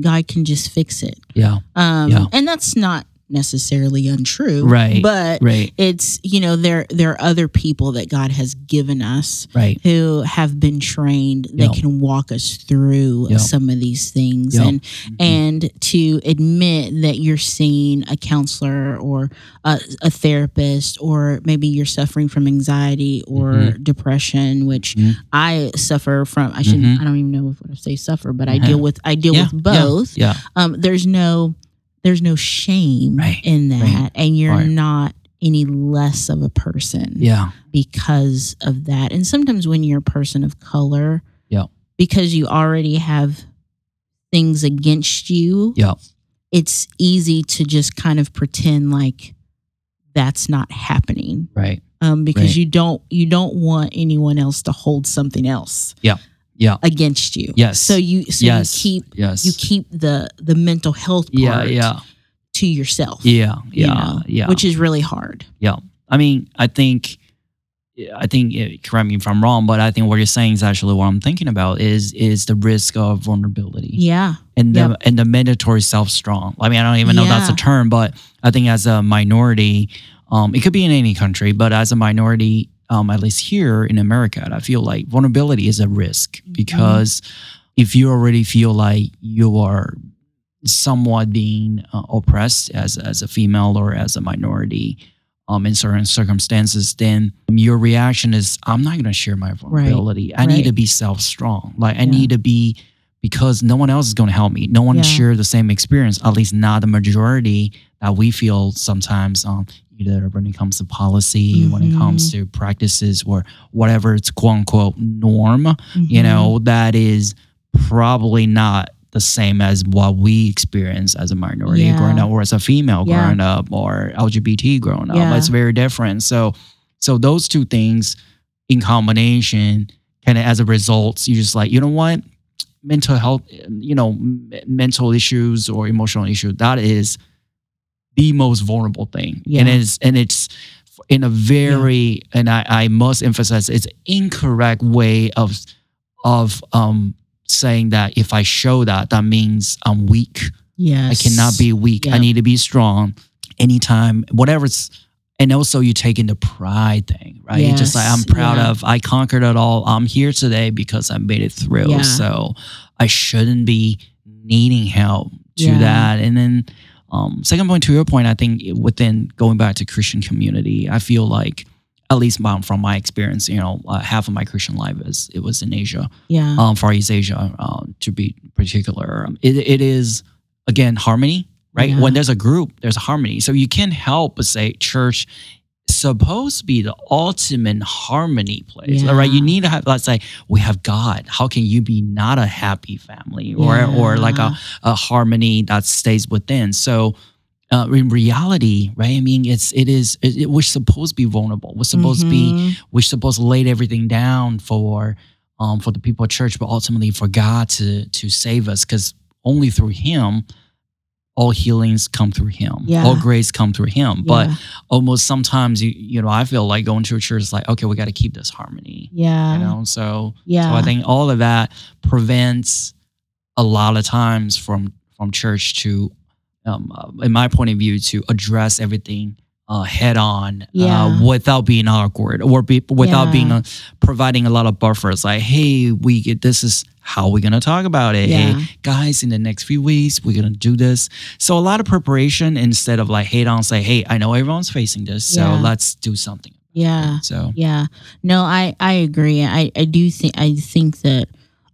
God can just fix it. Yeah. Um, Yeah. And that's not necessarily untrue. Right. But Right. it's, you know, there there are other people that God has given us Right. who have been trained that Yeah. can walk us through Yeah. some of these things Yeah. and and to admit that you're seeing a counselor or a, a therapist or maybe you're suffering from anxiety or Mm-hmm. depression which Mhm. I suffer from I shouldn't Mhm. I don't even know if what I say suffer but I Uh-huh. deal with I deal yeah. with both Yeah. um there's no there's no shame Right. in that Right. and you're Right. not any less of a person Yeah. because of that. And sometimes when you're a person of color, Yeah. because you already have things against you, Yeah. it's easy to just kind of pretend like that's not happening. Right. Um, because you don't you don't want anyone else to hold something else Yeah. Yeah. against you. Yes. So you so yes. you keep yes. you keep the the mental health part Yeah. to yourself. Yeah. you Yeah. know, yeah. Which is really hard. Yeah. I mean, I think, I think, correct me if I'm wrong, but I think what you're saying is actually what I'm thinking about is is the risk of vulnerability Yeah. and the Yep. and the mandatory self strong. I mean, I don't even know that's a term, but I think as a minority, um, it could be in any country, but as a minority, um, at least here in America, I feel like vulnerability is a risk Mm-hmm. because if you already feel like you are somewhat being uh, oppressed as as a female or as a minority um, in certain circumstances, then your reaction is, I'm not going to share my vulnerability. I need to be self strong. Like I Yeah. need to be because no one else is going to help me. No one Yeah. share the same experience. At least not the majority that we feel sometimes. Um, either when it comes to policy, when it comes Mm-hmm. to practices, or whatever it's quote unquote norm you Mhm. know that is probably not the same as what we experience as a minority Yeah. growing up or as a female Yeah. growing up or lgbt growing up Yeah. it's very different so so those two things in combination kind of as a result you just like you know what mental health you know m- mental issues or emotional issues that is the most vulnerable thing and Yeah. it's and it's in a very and I, I must emphasize it's incorrect way of of um saying that if I show that that means I'm weak. Yes. I cannot be weak. Yeah. I need to be strong anytime, whatever it's and also you take in the pride thing, right? You're just like I'm proud yeah. of I conquered it all. I'm here today because I made it through. Yeah. So I shouldn't be needing help to Yeah. that. And then um, second point to your point, I think within going back to Christian community, I feel like at least from my experience, you know, uh, half of my Christian life is it was in Asia, Yeah. um, Far East Asia, uh, to be particular. Um, It, it is again harmony, right? Yeah. When there's a group, there's harmony. So you can't help but say church supposed to be the ultimate harmony place, all right? You need to have, let's say, we have God. How can you be not a happy family or or like a, a harmony that stays within? So. Uh, in reality, right? I mean, it's it is it, it- we're supposed to be vulnerable. We're supposed to be Mhm. we're supposed to lay everything down for um for the people of church, but ultimately for God to to save us, because only through Him all healings come through Him. Yeah. All grace come through Him. But Yeah. almost sometimes you you know I feel like going to a church is like okay, we got to keep this harmony. yeah. You know, so yeah. so I think all of that prevents a lot of times from from church to, um, uh, in my point of view, to address everything uh, head on Yeah. uh, without being awkward or be, without Yeah. being uh, providing a lot of buffers. Like, hey, we get this is how we're gonna talk about it. Yeah. Hey, guys, in the next few weeks, we're gonna do this. So a lot of preparation instead of like head on. Say, hey, I know everyone's facing this, so let's do something. yeah. So Yeah. No, I I agree. I I do think I think that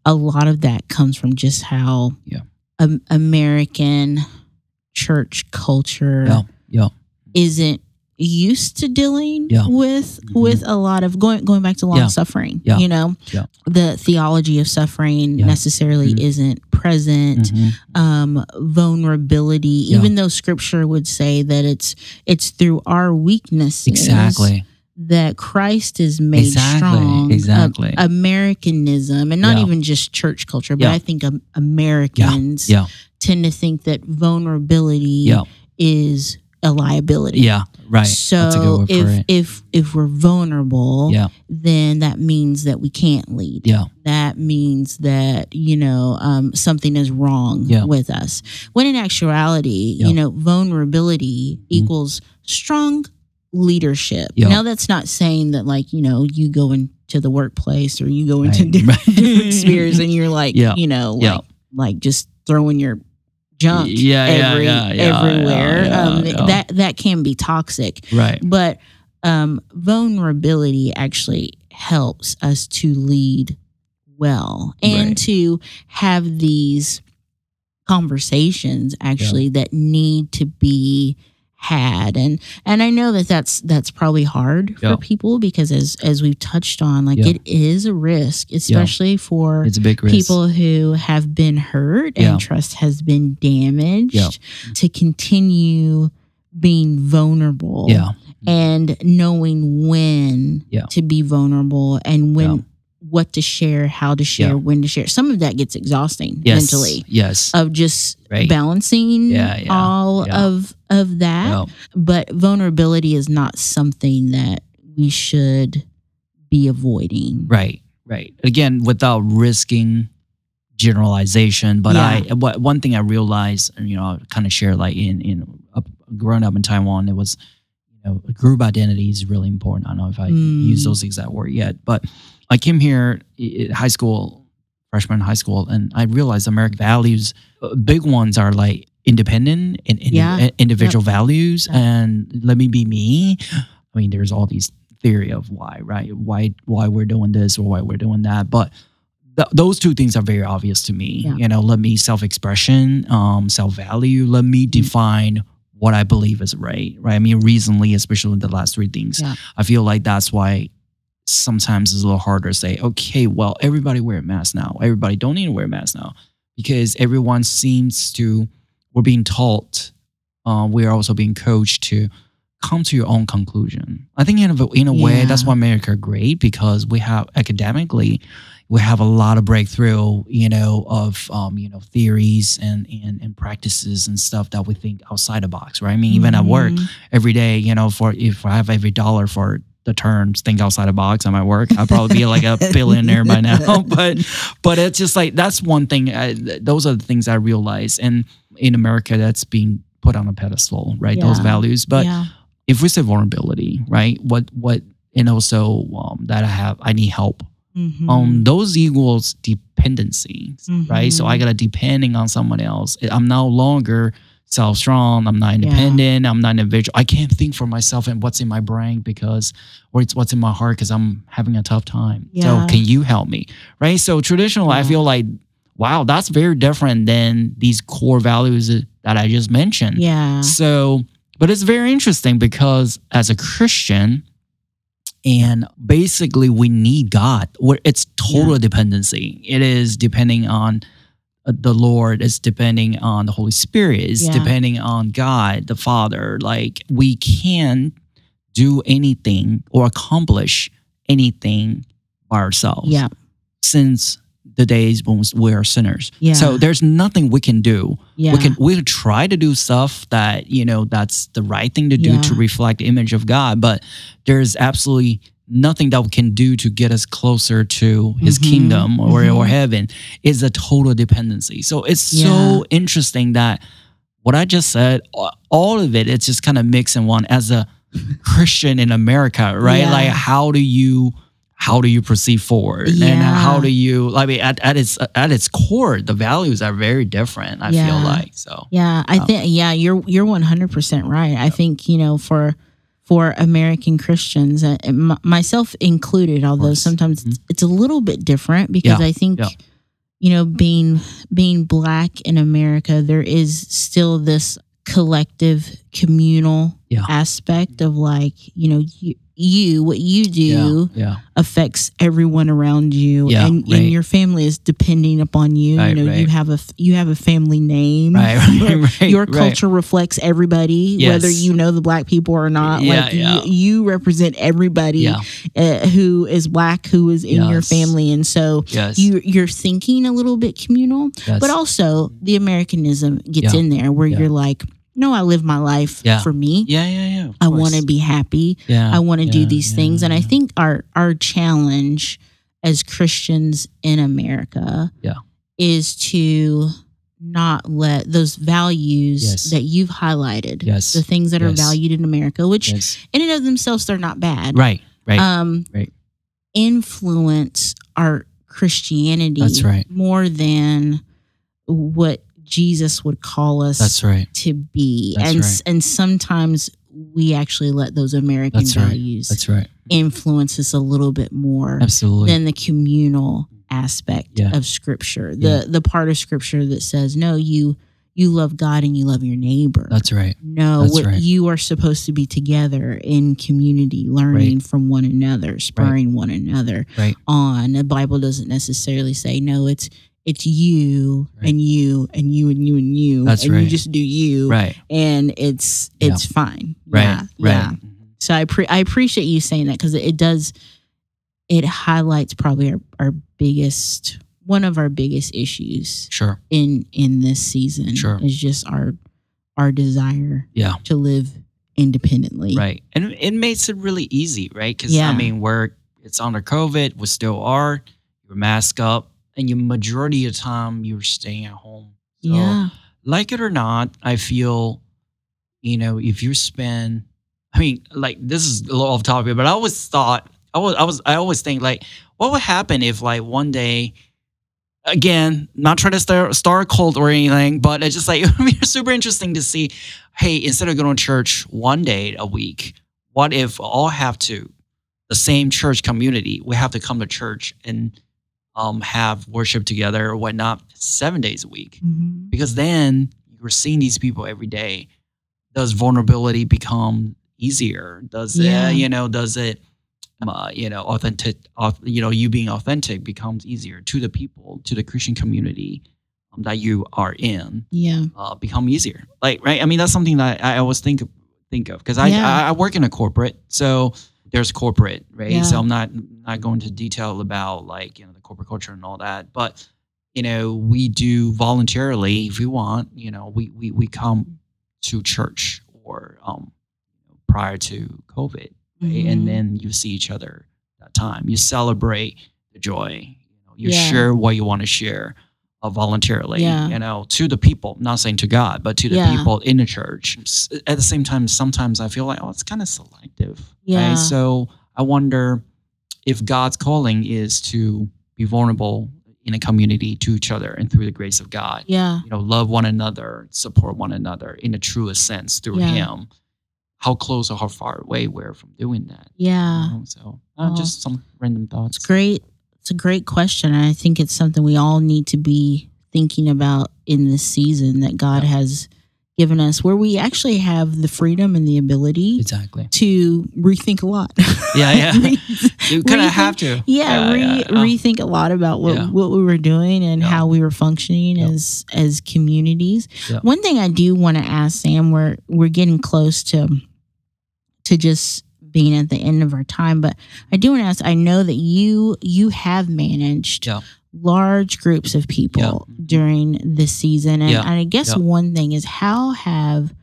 a lot of that comes from just how Yeah. um, American church culture yeah, yeah, isn't used to dealing Yeah. with Mhm. with a lot of going going back to long Yeah. suffering. Yeah. You know, the theology of suffering necessarily Mhm. isn't present. Mhm. Um, vulnerability, even though Scripture would say that it's it's through our weaknesses exactly. that Christ is made Exactly, strong. exactly. Uh, Americanism, and not Yeah. even just church culture, but Yeah. I think um, Americans Yeah. tend to think that vulnerability is a liability. Yeah, right. So That's a good word if if if we're vulnerable, Yeah. then that means that we can't lead. Yeah. That means that you know um, something is wrong Yeah. with us. When in actuality, Yeah. you know, vulnerability equals strong leadership. Yeah. Now that's not saying that like you know you go into the workplace or you go into Right. different, different spheres and you're like you know like like just throwing your junk Yeah, every, yeah, yeah, everywhere. um. That that can be toxic Right. but um, vulnerability actually helps us to lead well and Right. to have these conversations actually that need to be had and and I know that that's that's probably hard Yeah. for people because as as we've touched on like Yeah. it is a risk especially for It's a big risk. people who have been hurt and trust has been damaged to continue being vulnerable yeah. and knowing when to be vulnerable and when. What to share, how to share, Yeah. when to share. Some of that gets exhausting Yes. mentally Yes. of just Right. balancing Yeah, yeah, all of of that. But vulnerability is not something that we should be avoiding. Right, right. Again, without risking generalization, but I one thing I realized, and, you know, I kind of share like in in growing up in Taiwan, it was you know group identity is really important. I don't know if I Mm. use those exact word yet, but I came here high school, freshman high school, and I realized American values, uh, big ones are like independent and, and Yeah. individual values, Yeah. and let me be me. I mean, there's all these theory of why, right? Why why we're doing this or why we're doing that, but th- those two things are very obvious to me. Yeah. You know, let me self expression, um, self value. Let me Mm-hmm. define what I believe is right. Right. I mean, recently, especially with the last three things, Yeah. I feel like that's why sometimes it's a little harder to say, okay, well, everybody wear a mask now. Everybody don't need to wear a mask now because everyone seems to we're being taught. Uh, we're also being coached to come to your own conclusion. I think in a, in a way, Yeah. that's why America great because we have academically, we have a lot of breakthrough, you know, of um, you know theories and, and and practices and stuff that we think outside the box, right? I mean, even at work, Mhm. every day, you know, for if I have every dollar for the terms think outside the box at might work, I'd probably be like a billionaire by now. But but it's just like that's one thing. I, those are the things I realize, and in America, that's being put on a pedestal, right? Those values, but yeah. if we say vulnerability, right? What what and also um, that I have I need help. Mhm. Um, those equals dependency, right? So I Mhm. gotta depending on someone else. I'm no longer self strong. I'm not independent. I'm not individual. I can't think for myself and what's in my brain because, or it's what's in my heart because I'm having a tough time. Yeah. So can you help me, right? So traditionally, I feel like, wow, that's very different than these core values that I just mentioned. yeah. So, but it's very interesting because as a Christian, and basically we need God. It's total dependency. It is depending on the Lord. is depending on the Holy Spirit. It's Yeah. depending on God, the Father. Like we can't do anything or accomplish anything by ourselves. Yeah. Since the days when we are sinners. Yeah. So there's nothing we can do Yeah. we can we try to do stuff that you know that's the right thing to do Yeah. to reflect the image of God, but there's absolutely nothing that we can do to get us closer to His Mhm. kingdom or Mhm. or heaven. Is a total dependency. So it's so interesting that what I just said, all of it, it's just kind of mixed in one as a Christian in America, right? Yeah. Like how do you how do you proceed forward and how do you I mean at, at its at its core the values are very different I feel like so Yeah, I Um, think yeah, you're you're one hundred percent right. I think you know for for American Christians, uh, myself included, although sometimes Mhm. it's, it's a little bit different because Yeah, I think yeah. you know being being black in America, there is still this collective communal Yeah. aspect of like you know you, you what you do yeah affects everyone around you Yeah, and, right. and your family is depending upon you Right, you know you have a you have a family name right right right your right. culture reflects everybody Yes. whether you know the black people or not Yeah, like yeah. You, you represent everybody yeah uh, who is black who is in your family and so yes you you're thinking a little bit communal yes. but also the americanism gets Yeah. in there where Yeah. you're like no i live my life Yeah. for me yeah yeah yeah i want to be happy yeah I want to do these yeah, things. And I think our our challenge as Christians in America Yeah. is to not let those values Yes. that you've highlighted, Yes. the things that are valued in America, which yes. in and of themselves they're not bad, right right um, right. influence our Christianity That's right. more than what Jesus would call us that's right to be. That's and right. and sometimes we actually let those American That's right. values that's right influence us a little bit more absolutely than the communal aspect Yeah. of scripture the the part of scripture that says no you you love God and you love your neighbor. That's right. no, that's what right. you are supposed to be together in community, learning from one another, spurring one another Right. on. The Bible doesn't necessarily say no. It's it's you Right. and you and you and you and you, That's and you just do you, Right. and it's it's fine. Right. Yeah, right. yeah. Mm-hmm. So I pre- I appreciate you saying that because it does it highlights probably our, our biggest one of our biggest issues Sure. in in this season Sure. is just our our desire Yeah. to live independently. Right. And it makes it really easy, right? Because Yeah. I mean, we're it's under COVID, we still are. You're masked up, and your majority of the time you're staying at home. So, Yeah. like it or not, I feel, you know, if you spend, I mean, like this is a little off topic, but I always thought, I was, I was, I always think like, what would happen if like one day, again, not trying to start, start a cult or anything, but it's just like it would be super interesting to see. Hey, instead of going to church one day a week, what if all have to the same church community? We have to come to church and um, have worship together or whatnot seven days a week Mhm. because then you're seeing these people every day. Does vulnerability become easier? Does Yeah. it, you know, does it, uh, you know, authentic, auth- you know, you being authentic becomes easier to the people, to the Christian community um, that you are in, Yeah. uh, become easier. Like, right? I mean, that's something that I always think of, think of because I, Yeah. I I work in a corporate, so there's corporate, right? Yeah. So I'm not not going to detail about like you know corporate culture and all that, but you know we do voluntarily if we want. You know, we we we come to church or um prior to COVID, right? Mhm. and then you see each other that time. You celebrate the joy. You know, you Yeah. share what you want to share. Uh, voluntarily, Yeah. you know, to the people, not saying to God, but to the Yeah. people in the church. At the same time, sometimes I feel like, oh, it's kind of selective. Yeah. Right? So I wonder if God's calling is to be vulnerable in a community to each other and through the grace of God. Yeah. You know, love one another, support one another in the truest sense through Yeah. Him. How close or how far away we're from doing that. Yeah. you know? So uh, Oh. just some random thoughts. It's great. It's a great question. And I think it's something we all need to be thinking about in this season that God Yeah. has given us, where we actually have the freedom and the ability Exactly. to rethink a lot. Yeah, yeah. Re- You kind of have to. yeah, re- yeah. rethink a lot about what, Yeah. what we were doing and Yeah. how we were functioning Yeah. as as communities. Yeah. One thing I do want to ask Sam, we're we're getting close to to just being at the end of our time, but I do want to ask. I know that you you have managed Yeah. Large groups of people Yeah. during this season, and, Yeah. and I guess one thing is how have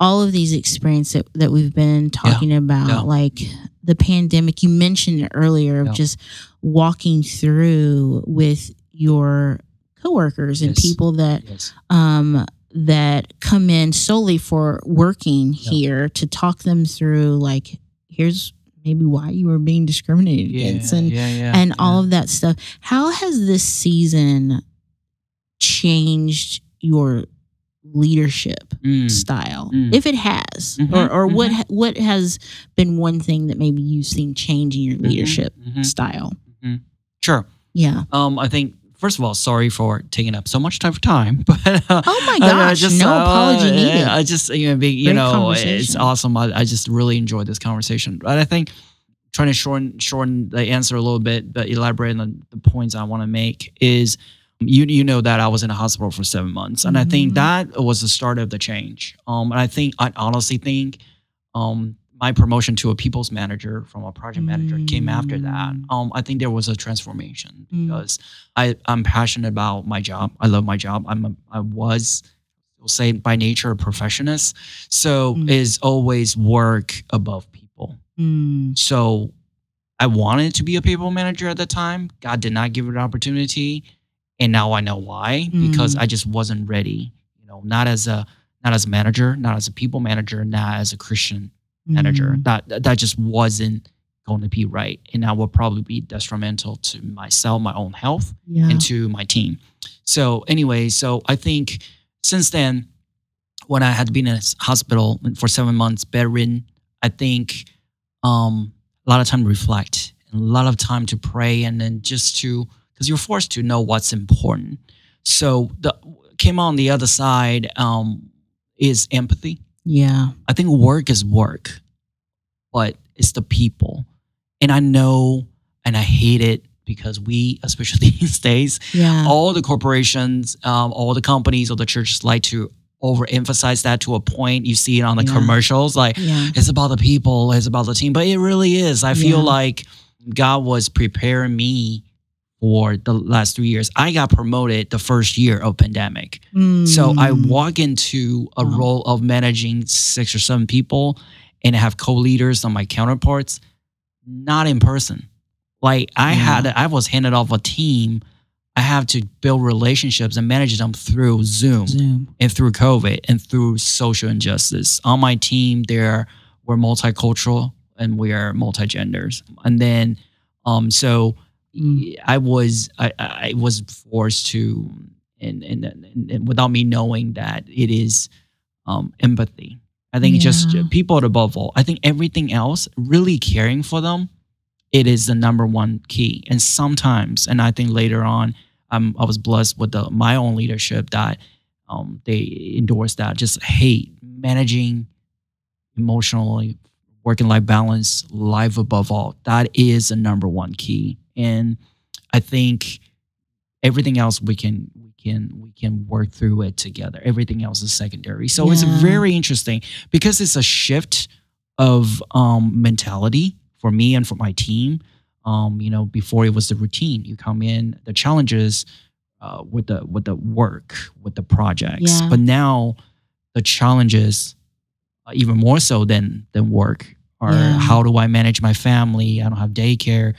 all of these experiences that, that we've been talking about, like the pandemic, you mentioned it earlier of just walking through with your coworkers and Yes. people that Yes. um, that come in solely for working Yeah. here to talk them through like here's maybe why you were being discriminated Yeah, against and yeah, yeah, and all of that stuff how has this season changed your leadership Mm. style Mm. if it has Mhm, or, or what mhm. ha- what has been one thing that maybe you've seen change in your Mhm, leadership mhm. style Sure. yeah Um, I think first of all, sorry for taking up so much time of time, but uh, oh my I- I gosh just, no uh, apology needed I just you know, being, you know, it's awesome. I, I just really enjoyed this conversation. But I think trying to shorten shorten the answer a little bit, but elaborate on the points I want to make is you you know that I was in a hospital for seven months, and I think Mhm. that was the start of the change. Um, and I think I honestly think um my promotion to a people's manager from a project manager came after that. Mm. Um, I think there was a transformation Mm. because I I'm passionate about my job. I love my job. I'm a, I was will say by nature a perfectionist, so Mm. is always work above people. Mm, So I wanted to be a people manager at the time. God did not give it an opportunity. And now I know why. Because Mm. I just wasn't ready. You know, not as a not as a manager, not as a people manager, not as a Christian manager. mm, That that just wasn't going to be right. And that would probably be detrimental to myself, my own health, yeah and to my team. So anyway, so I think since then, when I had been in hospital for seven months, bedridden, I think um, a lot of time to reflect and a lot of time to pray, and then just to because you're forced to know what's important. So the came on the other side um, is empathy. Yeah. I think work is work, but it's the people. And I know and I hate it because we, especially these days, Yeah. all the corporations, um, all the companies, all the churches like to overemphasize that to a point. You see it on the Yeah. commercials, like Yeah. it's about the people, it's about the team, but it really is. I feel like God was preparing me for the last three years. I got promoted the first year of pandemic. So I Mm. walk into a Wow. role of managing six or seven people and have co-leaders on my counterparts, not in person. Like I Yeah. had, I was handed off a team. I have to build relationships and manage them through Zoom Zoom. and through COVID and through social injustice. On my team, there we're multicultural and we are multi-genders. And then, um, so Mm. I was I, I was forced to, and, and and and without me knowing that it is um, empathy. I think just Yeah. people above all. I think everything else, really caring for them, it is the number one key. And sometimes, and I think later on, um, I was blessed with the, my own leadership that um, they endorsed that. Just hey, managing emotionally, working life balance, life above all. That is the number one key. And I think everything else we can we can we can work through it together. Everything else is secondary. So it's very interesting because it's a shift of um, mentality for me and for my team. Um, you know, before it was the routine. You come in, the challenges uh, with the with the work, with the projects. Yeah. But now the challenges, uh, even more so than than work, are Yeah. how do I manage my family? I don't have daycare.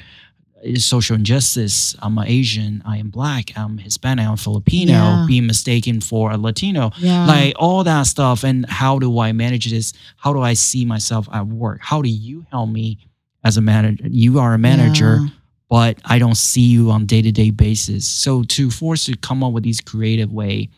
Social injustice. I'm an Asian. I am black. I'm Hispanic. I'm Filipino. Yeah. Being mistaken for a Latino Yeah. like all that stuff and how do i manage this how do i see myself at work how do you help me as a manager you are a manager Yeah. but i don't see you on day-to-day basis so to force to come up with these creative way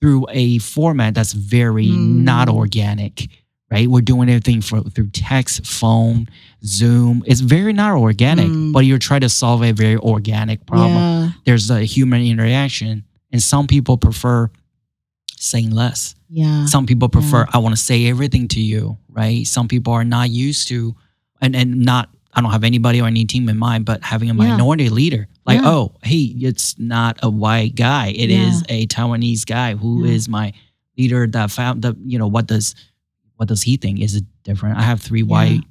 through a format that's very Mm. not organic right we're doing everything for through text phone zoom it's very not organic Mm. but you're trying to solve a very organic problem Yeah. there's a human interaction and some people prefer saying less Yeah. some people prefer i want to say everything to you right some people are not used to and and not i don't have anybody or any team in mind but having a Yeah. minority leader like Yeah. oh hey it's not a white guy It is Yeah. a taiwanese guy who is Yeah. my leader that found the you know what does what does he think is it different i have three white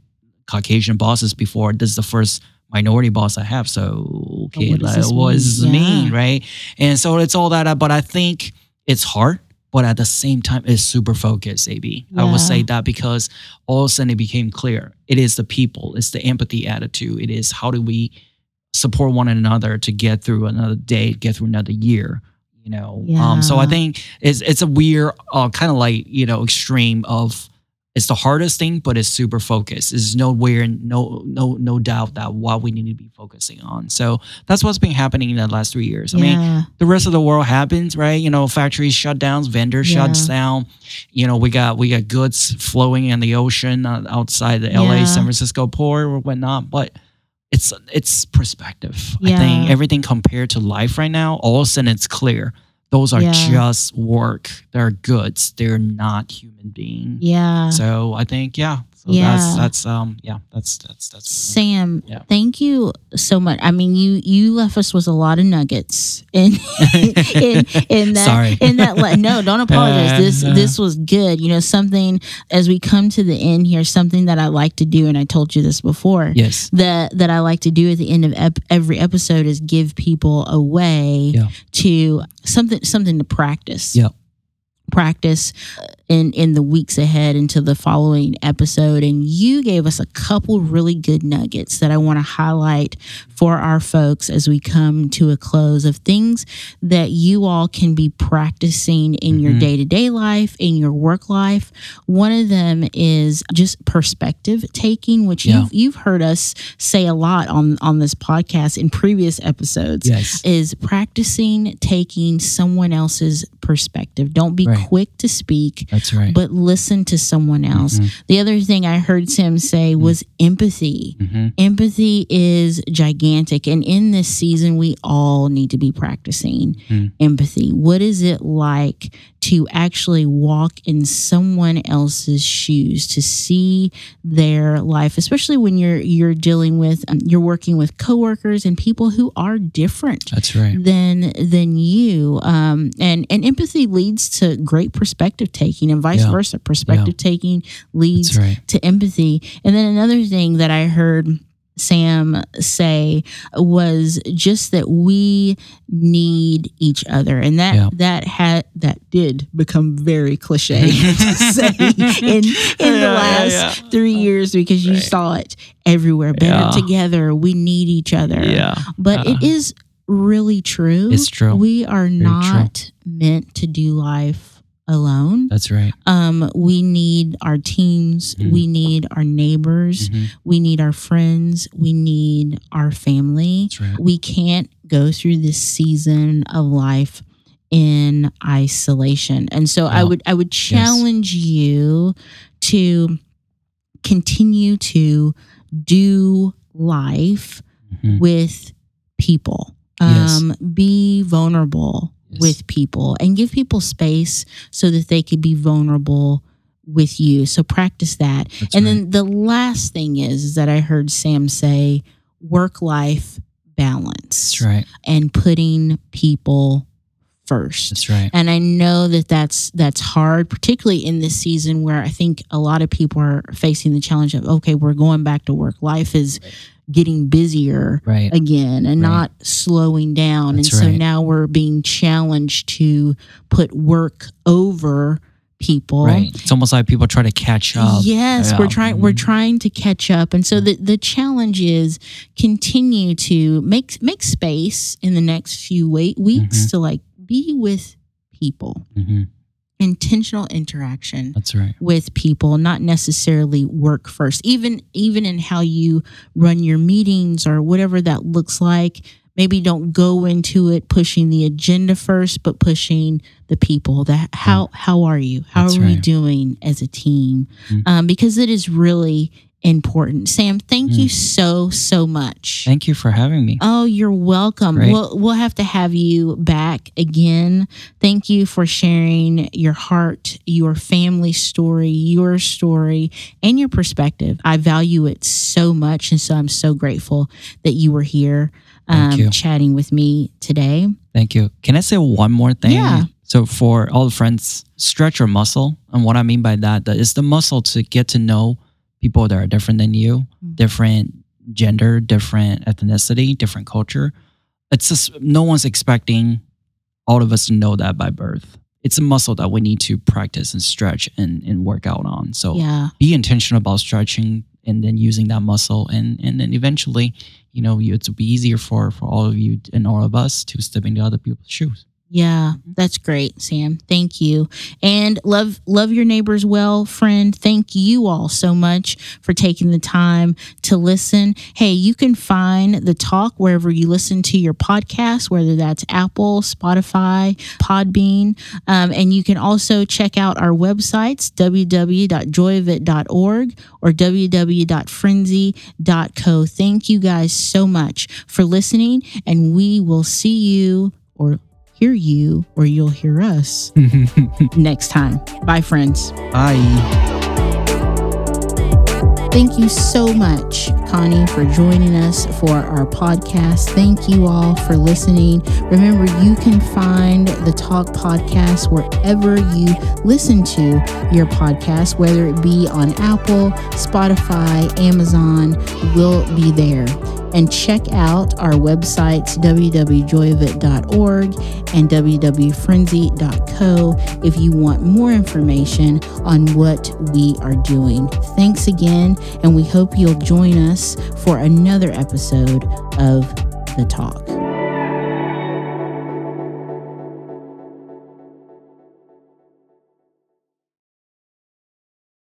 caucasian bosses before. This is the first minority boss i have so okay what does like, this what does mean? this mean Yeah. right? And so it's all that but i think it's hard but at the same time it's super focused ab i will say that because all of a sudden it became clear. It is the people. It's the empathy attitude. It is how do we support one another to get through another day get through another year you know? Um so i think it's it's a weird uh, kind of like you know extreme of it's the hardest thing but it's super focused there's nowhere no no no doubt that what we need to be focusing on so that's what's been happening in the last three years i mean the rest of the world happens, right? You know, factories shut down, vendors Yeah. shuts down. You know, we got we got goods flowing in the ocean uh, outside the Yeah. LA, San Francisco port or whatnot. But it's it's perspective. I think everything compared to life right now, all of a sudden it's clear. Those are Yeah. just work. They're goods. They're not human beings. Yeah. So I think yeah. So Yeah. that's that's um yeah that's that's that's Sam, Yeah. thank you so much. I mean, you you left us with a lot of nuggets in in, in that Sorry. in that le- no, don't apologize. This Uh, this was good. You know, something as we come to the end here, something that I like to do, and I told you this before. yes. That that I like to do at the end of ep- every episode is give people a way Yeah. to something something to practice. Yeah. Practice in in the weeks ahead into the following episode and you gave us a couple really good nuggets that I want to highlight for our folks as we come to a close of things that you all can be practicing in your Mhm. day-to-day life in your work life one of them is just perspective taking which Yeah. you've, you've heard us say a lot on on this podcast in previous episodes Yes. is practicing taking someone else's perspective don't be Right. quick to speak That's right. but listen to someone else. Mhm. The other thing I heard Tim say was empathy. Mhm. Empathy is gigantic. And in this season, we all need to be practicing Mm. empathy. What is it like to actually walk in someone else's shoes, to see their life, especially when you're you're dealing with um, you're working with coworkers and people who are different That's right. than than you um and and empathy leads to great perspective taking and vice Yeah. versa perspective taking leads right. to empathy. And then another thing that I heard Sam say was just that we need each other, and that Yeah. that had that did become very cliche to say in in the Yeah, yeah, last yeah. three years because you Right. saw it everywhere. Better Yeah. together, we need each other. Yeah. But it Uh, is really true. It's true. We are true. not meant to do life alone. That's right. Um, we need our teams. Mhm. We need our neighbors. Mhm. We need our friends. We need our family. Right. We can't go through this season of life in isolation. And so I would I would challenge you to continue to do life Mhm. with people. Yes. Um, be vulnerable Yes. with people and give people space so that they could be vulnerable with you. So practice that. That's and right. then the last thing is, is that I heard Sam say work life balance That's right. and putting people first. That's right. And I know that that's that's hard, particularly in this season where I think a lot of people are facing the challenge of okay, we're going back to work. Life is getting busier Right. again and Right. not slowing down. That's and so right. now we're being challenged to put work over people. Right. It's almost like people try to catch up. Yes, Yeah. we're trying we're Mhm. trying to catch up. And so the the challenge is continue to make make space in the next few wait, weeks Mhm. to like be with people. hmm Intentional interaction That's right. with people not necessarily work first. Even even in how you run your meetings or whatever that looks like maybe don't go into it pushing the agenda first but pushing the people. That how how are you? How That's are we doing as a team? Mhm. um, because it is really important sam thank you Mm. so so much Thank you for having me. Oh, you're welcome. Great. We'll we'll have to have you back again. Thank you for sharing your heart, your family story, your story, and your perspective. I value it so much, and so I'm so grateful that you were here um, you. chatting with me today. Thank you. Can I say one more thing? Yeah. So for all the friends, stretch your muscle. And what I mean by that, that is the muscle to get to know people that are different than you, Mm. different gender, different ethnicity, different culture. It's just no one's expecting all of us to know that by birth. It's a muscle that we need to practice and stretch and, and work out on. So Yeah, be intentional about stretching and then using that muscle and and then eventually you know it'll be easier for for all of you and all of us to step into other people's shoes yeah, that's great, Sam. Thank you, and love love your neighbors well, friend. Thank you all so much for taking the time to listen. Hey, you can find the talk wherever you listen to your podcast, whether that's Apple, Spotify, Podbean, um, and you can also check out our websites www.joyofit.org or www.frenzy.co. Thank you guys so much for listening, and we will see you or hear you or you'll hear us next time. Bye, friends. bye Thank you so much, Connie, for joining us for our podcast. Thank you all for listening. Remember, you can find the Talk podcast wherever you listen to your podcast, whether it be on Apple, Spotify, Amazon, we'll be there. And check out our websites, www.joyofit.org and www.frenzy.co, if you want more information on what we are doing. Thanks again, and we hope you'll join us for another episode of The Talk.